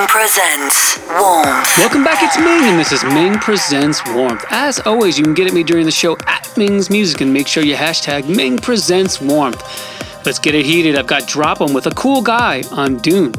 Ming presents Warmth. Welcome back, it's Ming, and this is Ming Presents Warmth. As always, you can get at me during the show at Ming's Music and make sure you hashtag Ming Presents Warmth. Let's get it heated. I've got Drop 'em with a cool guy on Dune.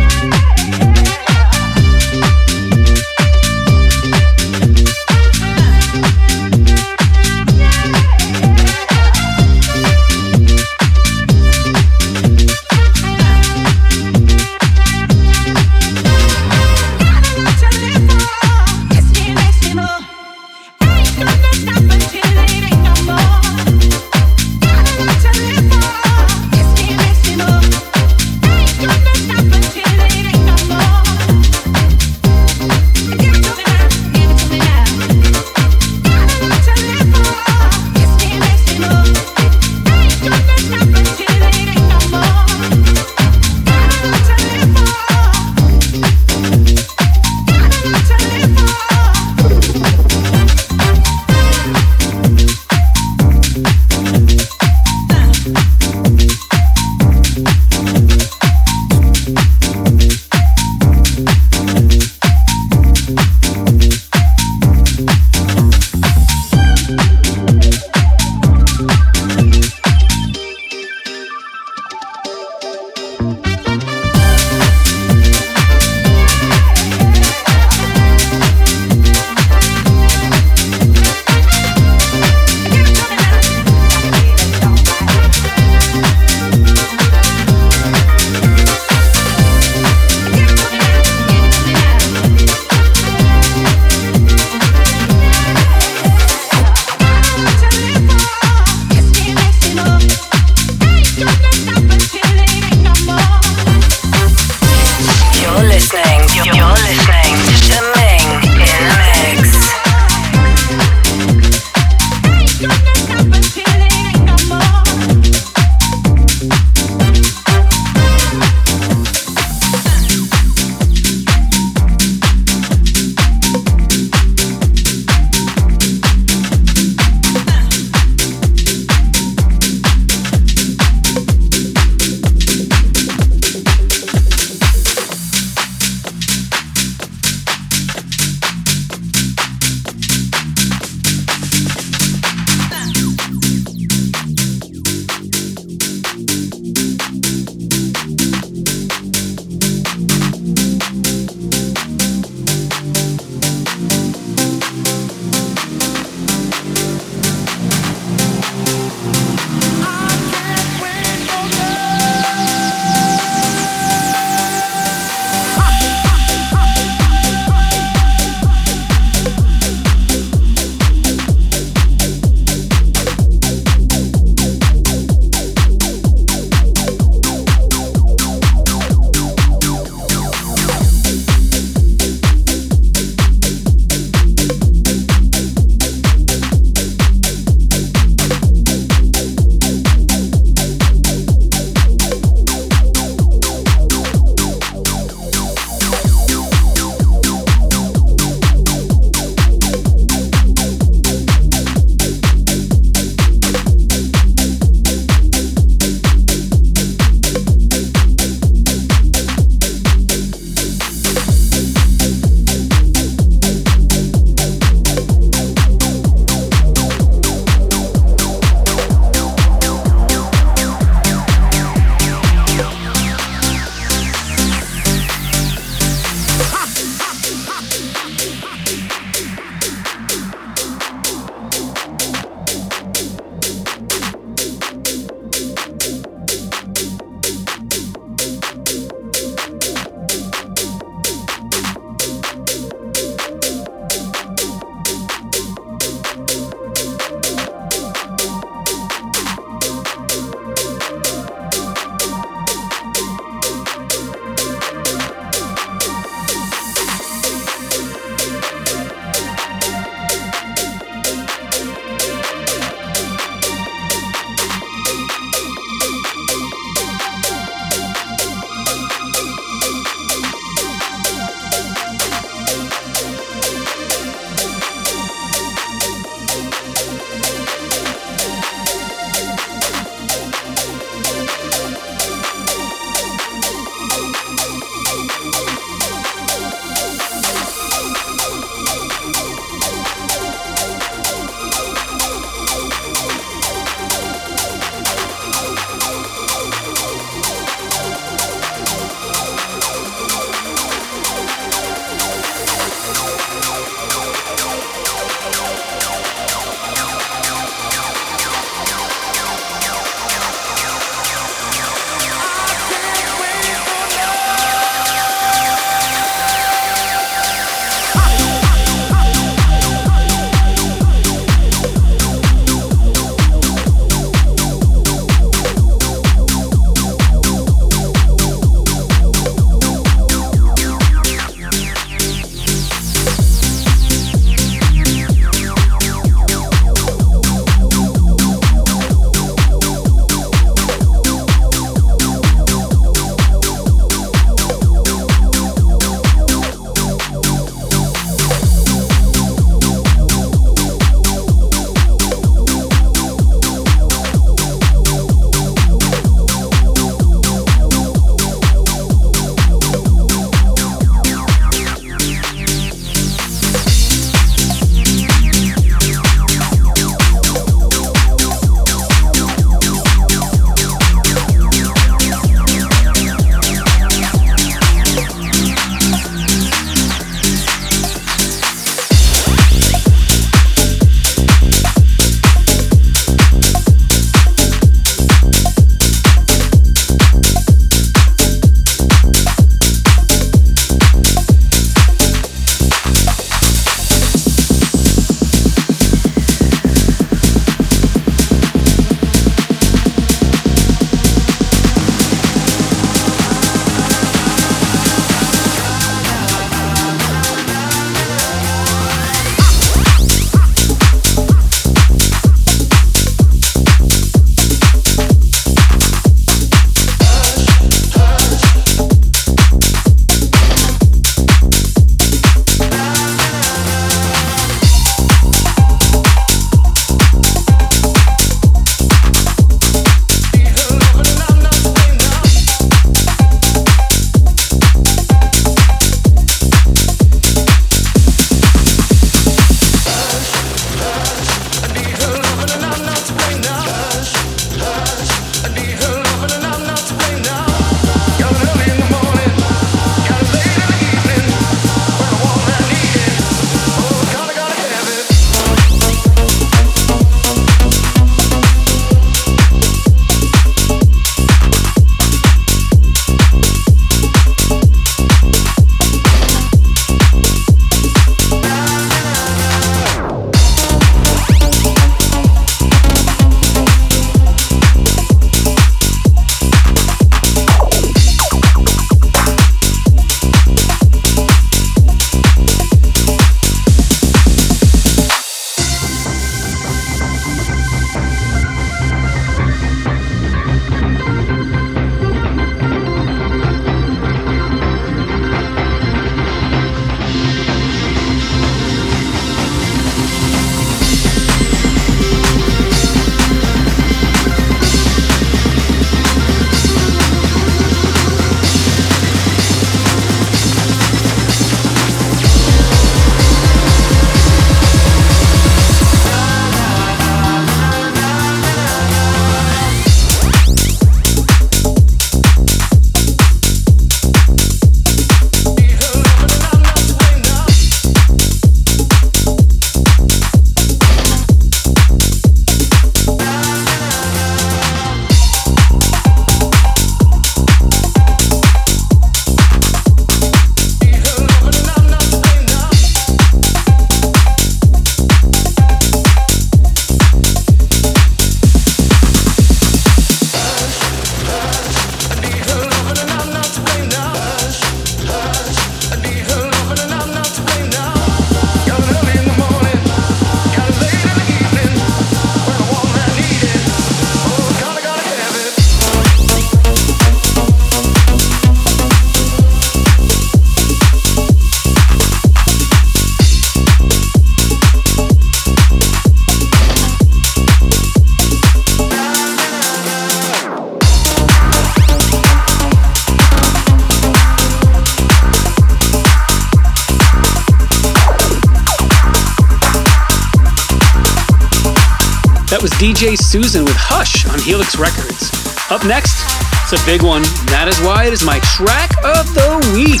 Was DJ Susan with Hush on Helix Records. Up next, it's a big one. That is why it is my track of the week.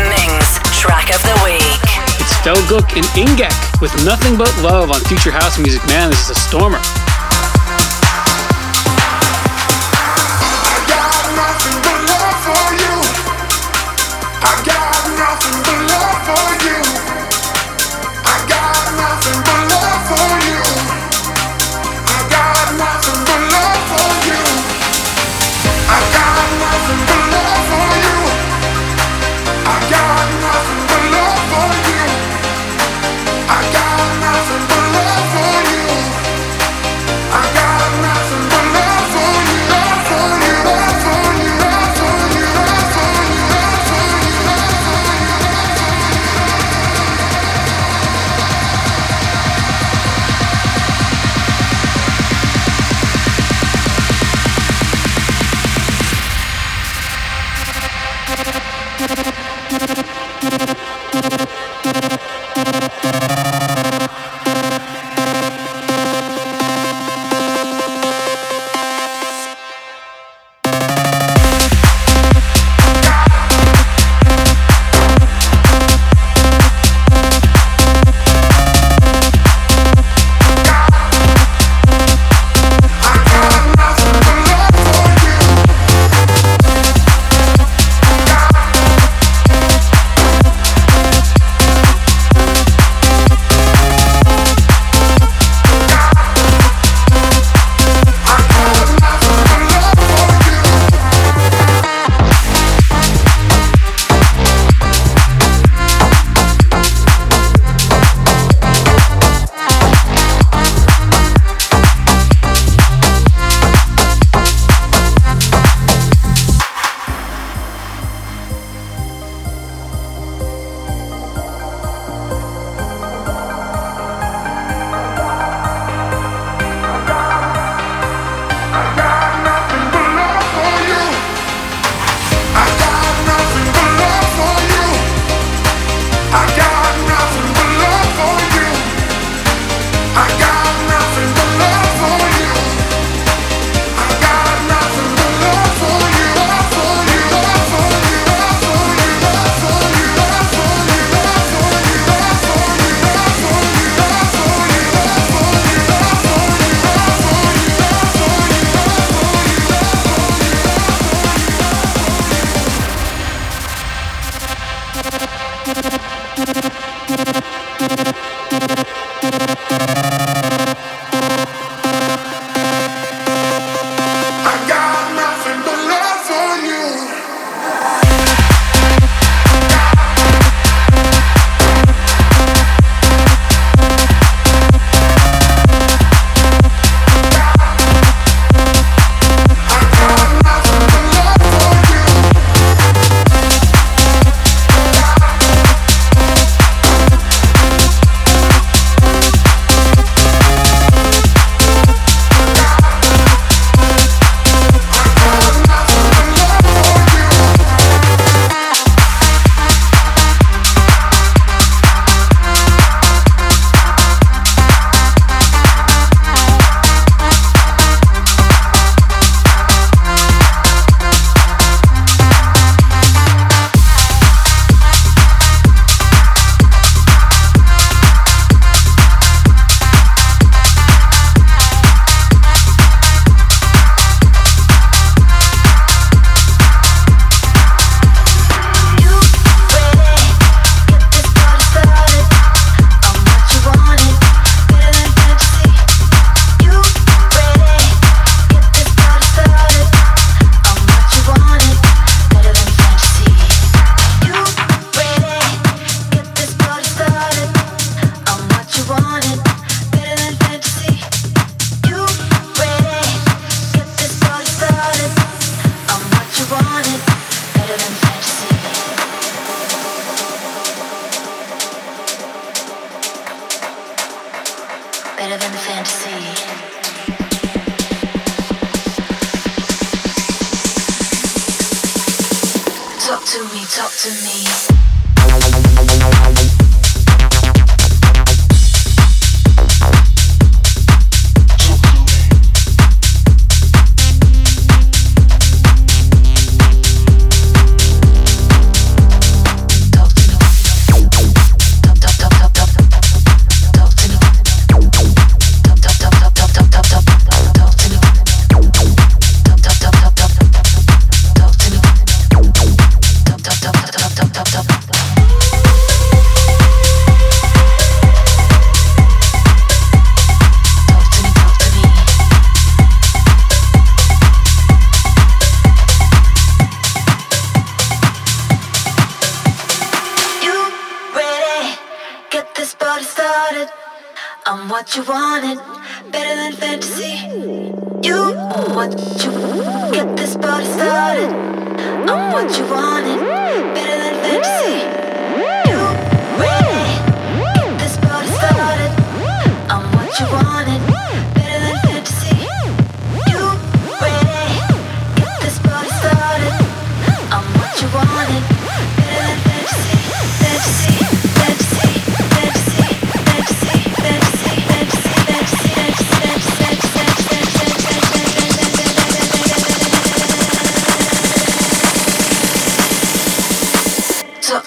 Ming's track of the week. It's Felguk and Ingek with Nothing But Love on Future House Music. Man, this is a stormer.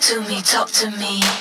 To me, talk to me.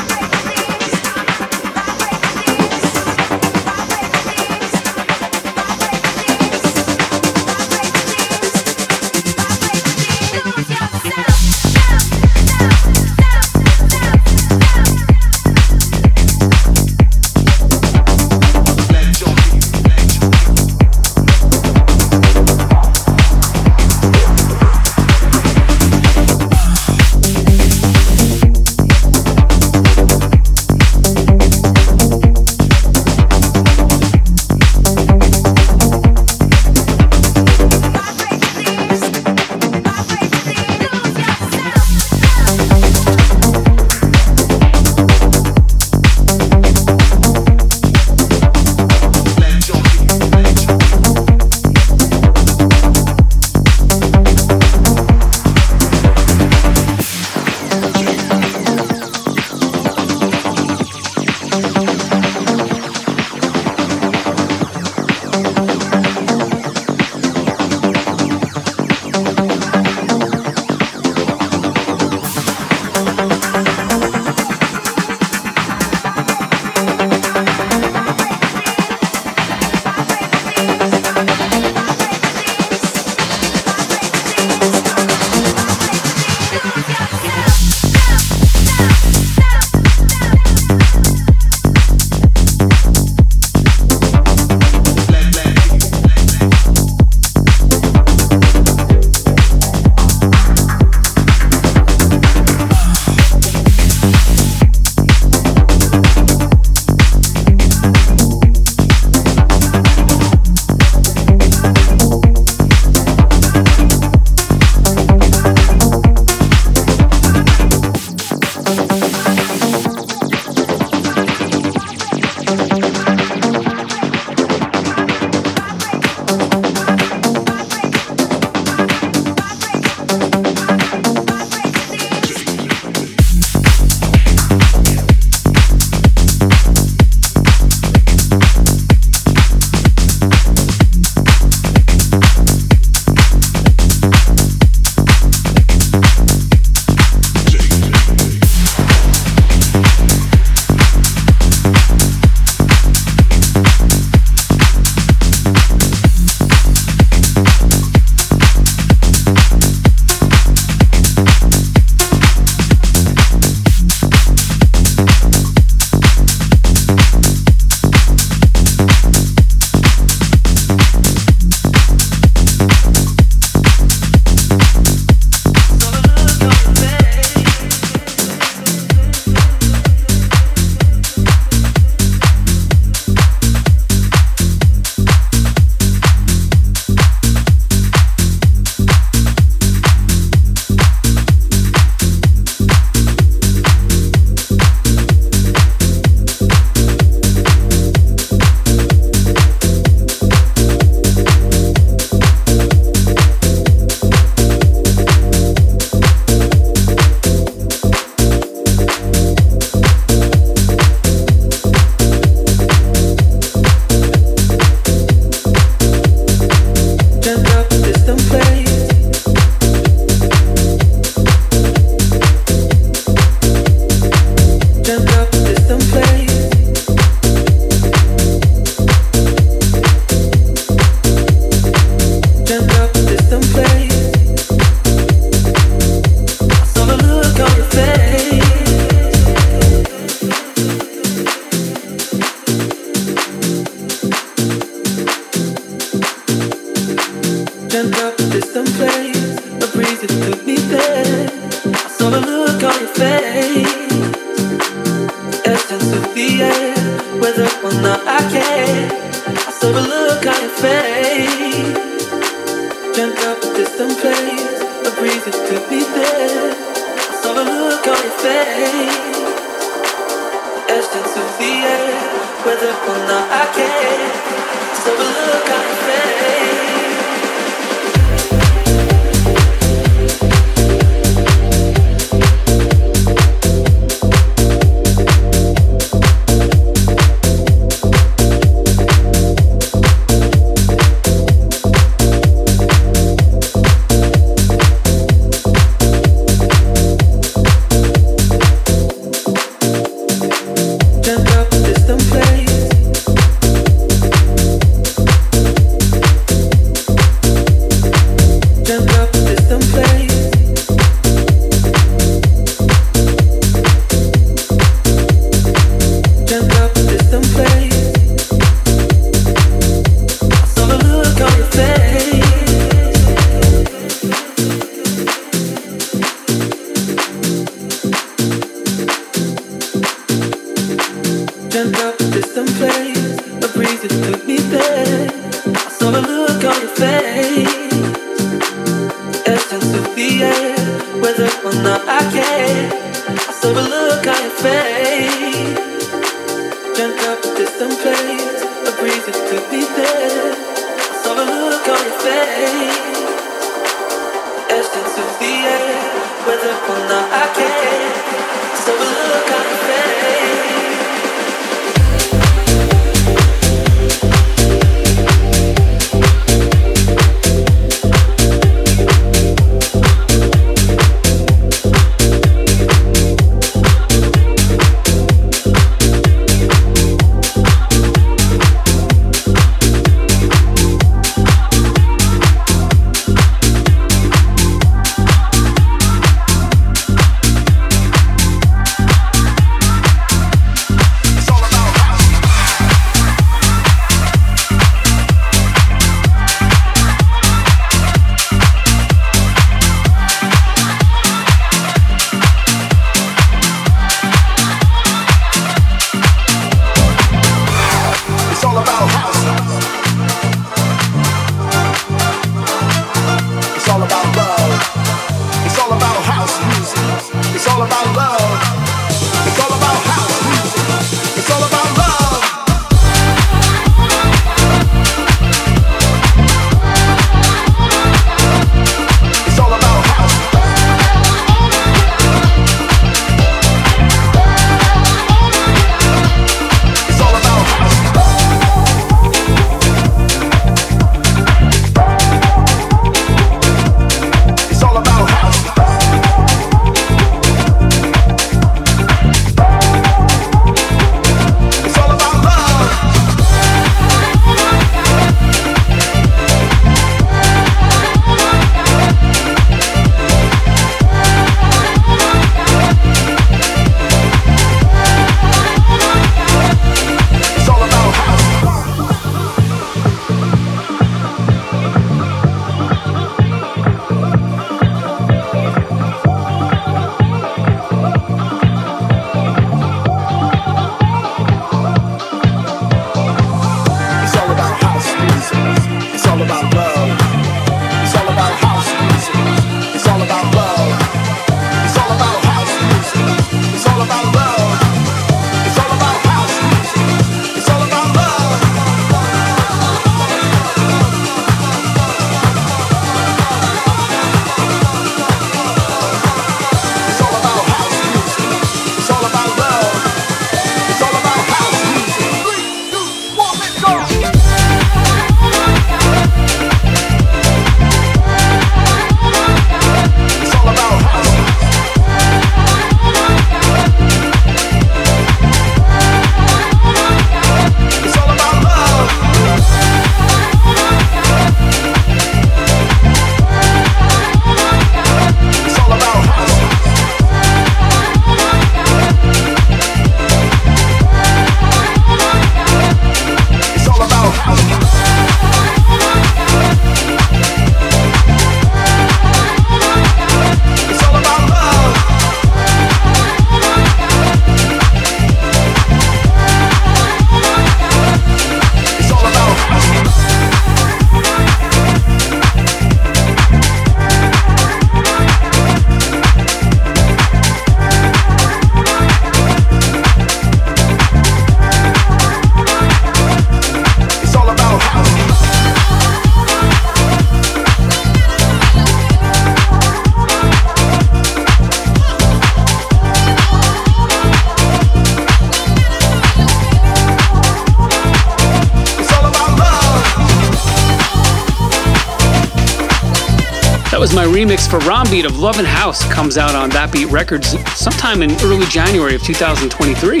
Rombeat of Love and House. Comes out on That Beat Records sometime in early January of 2023.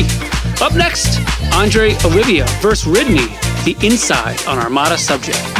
Up next, Andrea Oliva versus Ridney, The Inside on Armada Subjekt.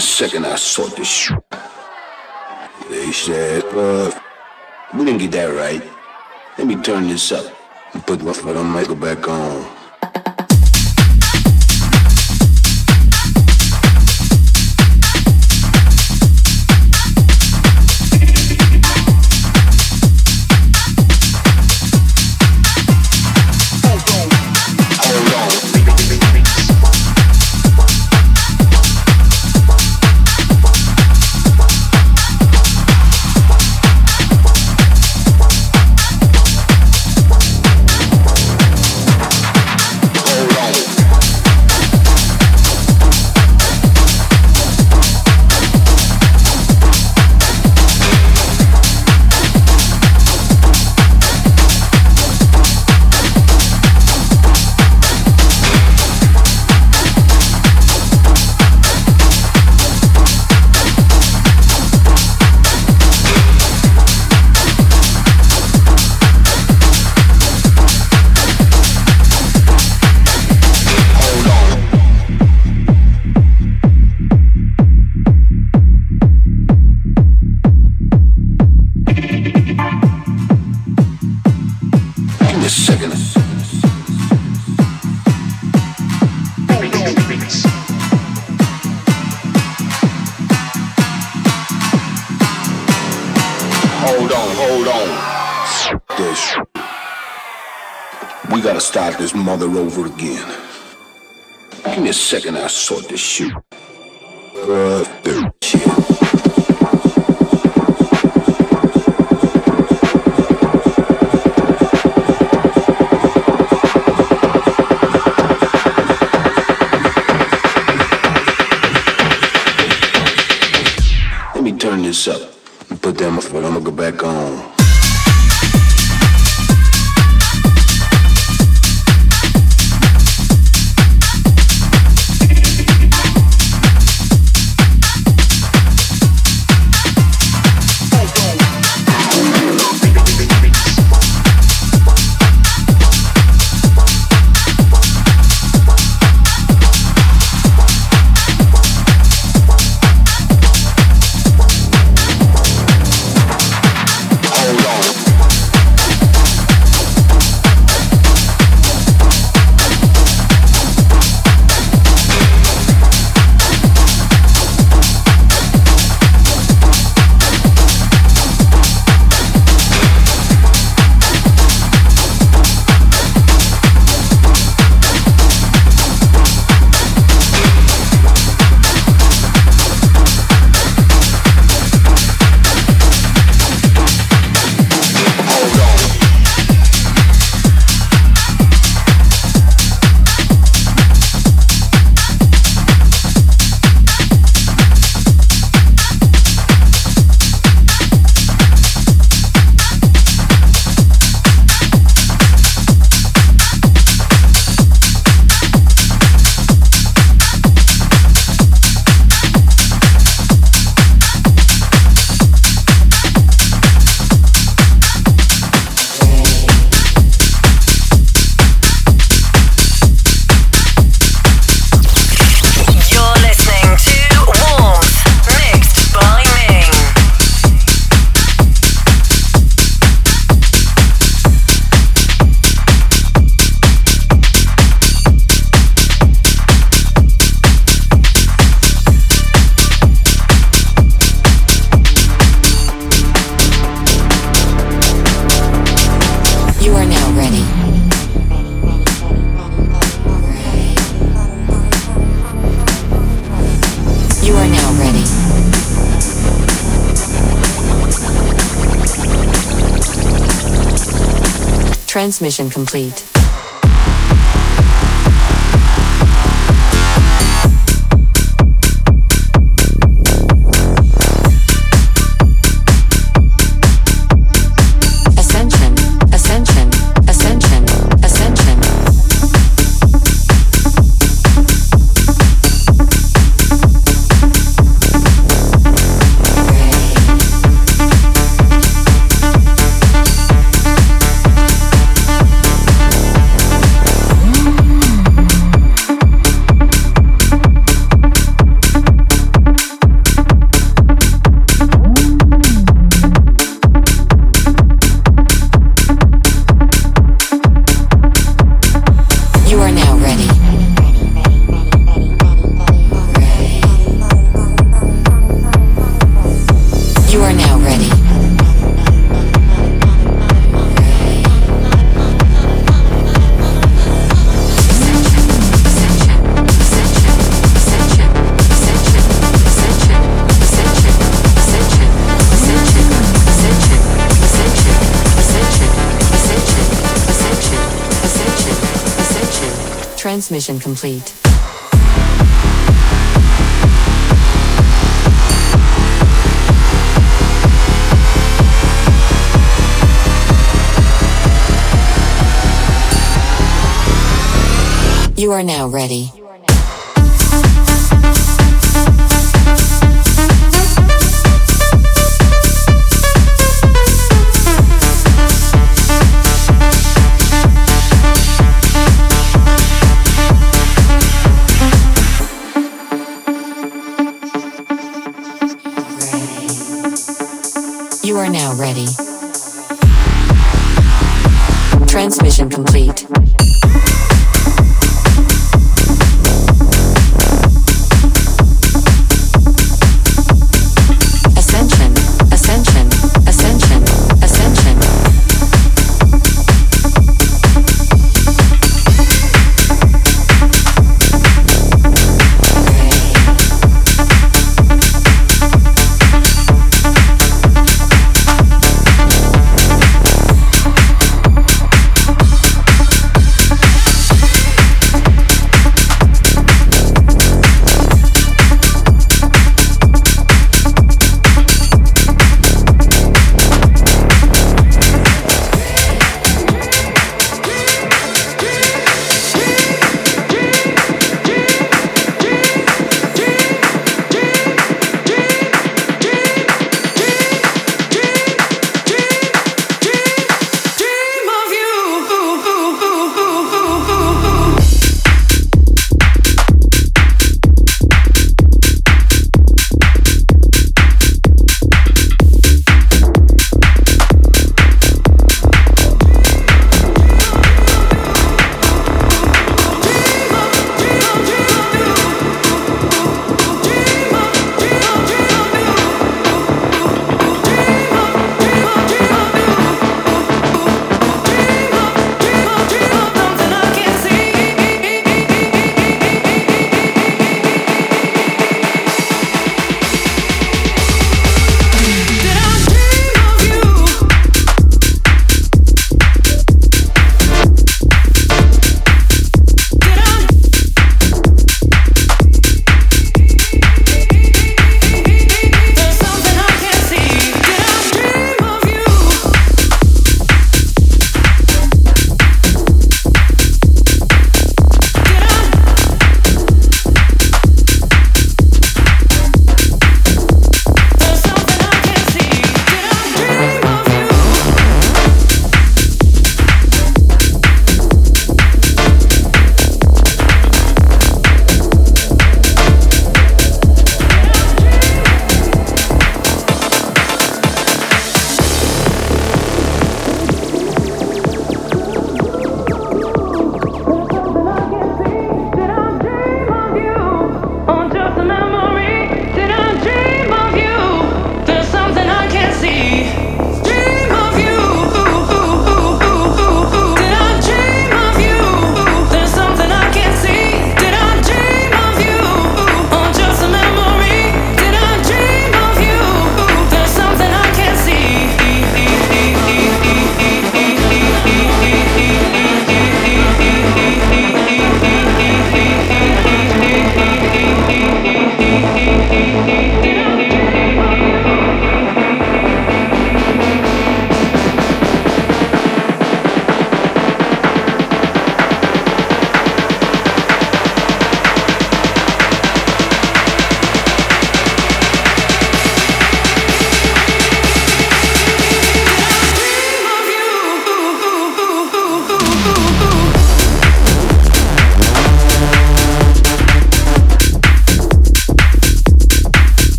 Second I saw this. They said, uh, we didn't get that right. Let me turn this up and put my foot on Michael back on. This. We gotta start this mother over again. Give me a second, I'll sort this shit. Uh, shit. turn this up put that foot. I'm gonna go back on. Transmission complete. Transmission complete. You are now ready. Are now ready. Transmission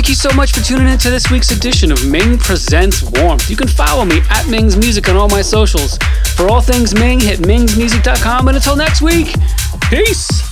thank you so much for tuning in to this week's edition of Ming Presents Warmth. You can follow me at Ming's Music on all my socials. For all things Ming, hit mingsmusic.com. And until next week, peace.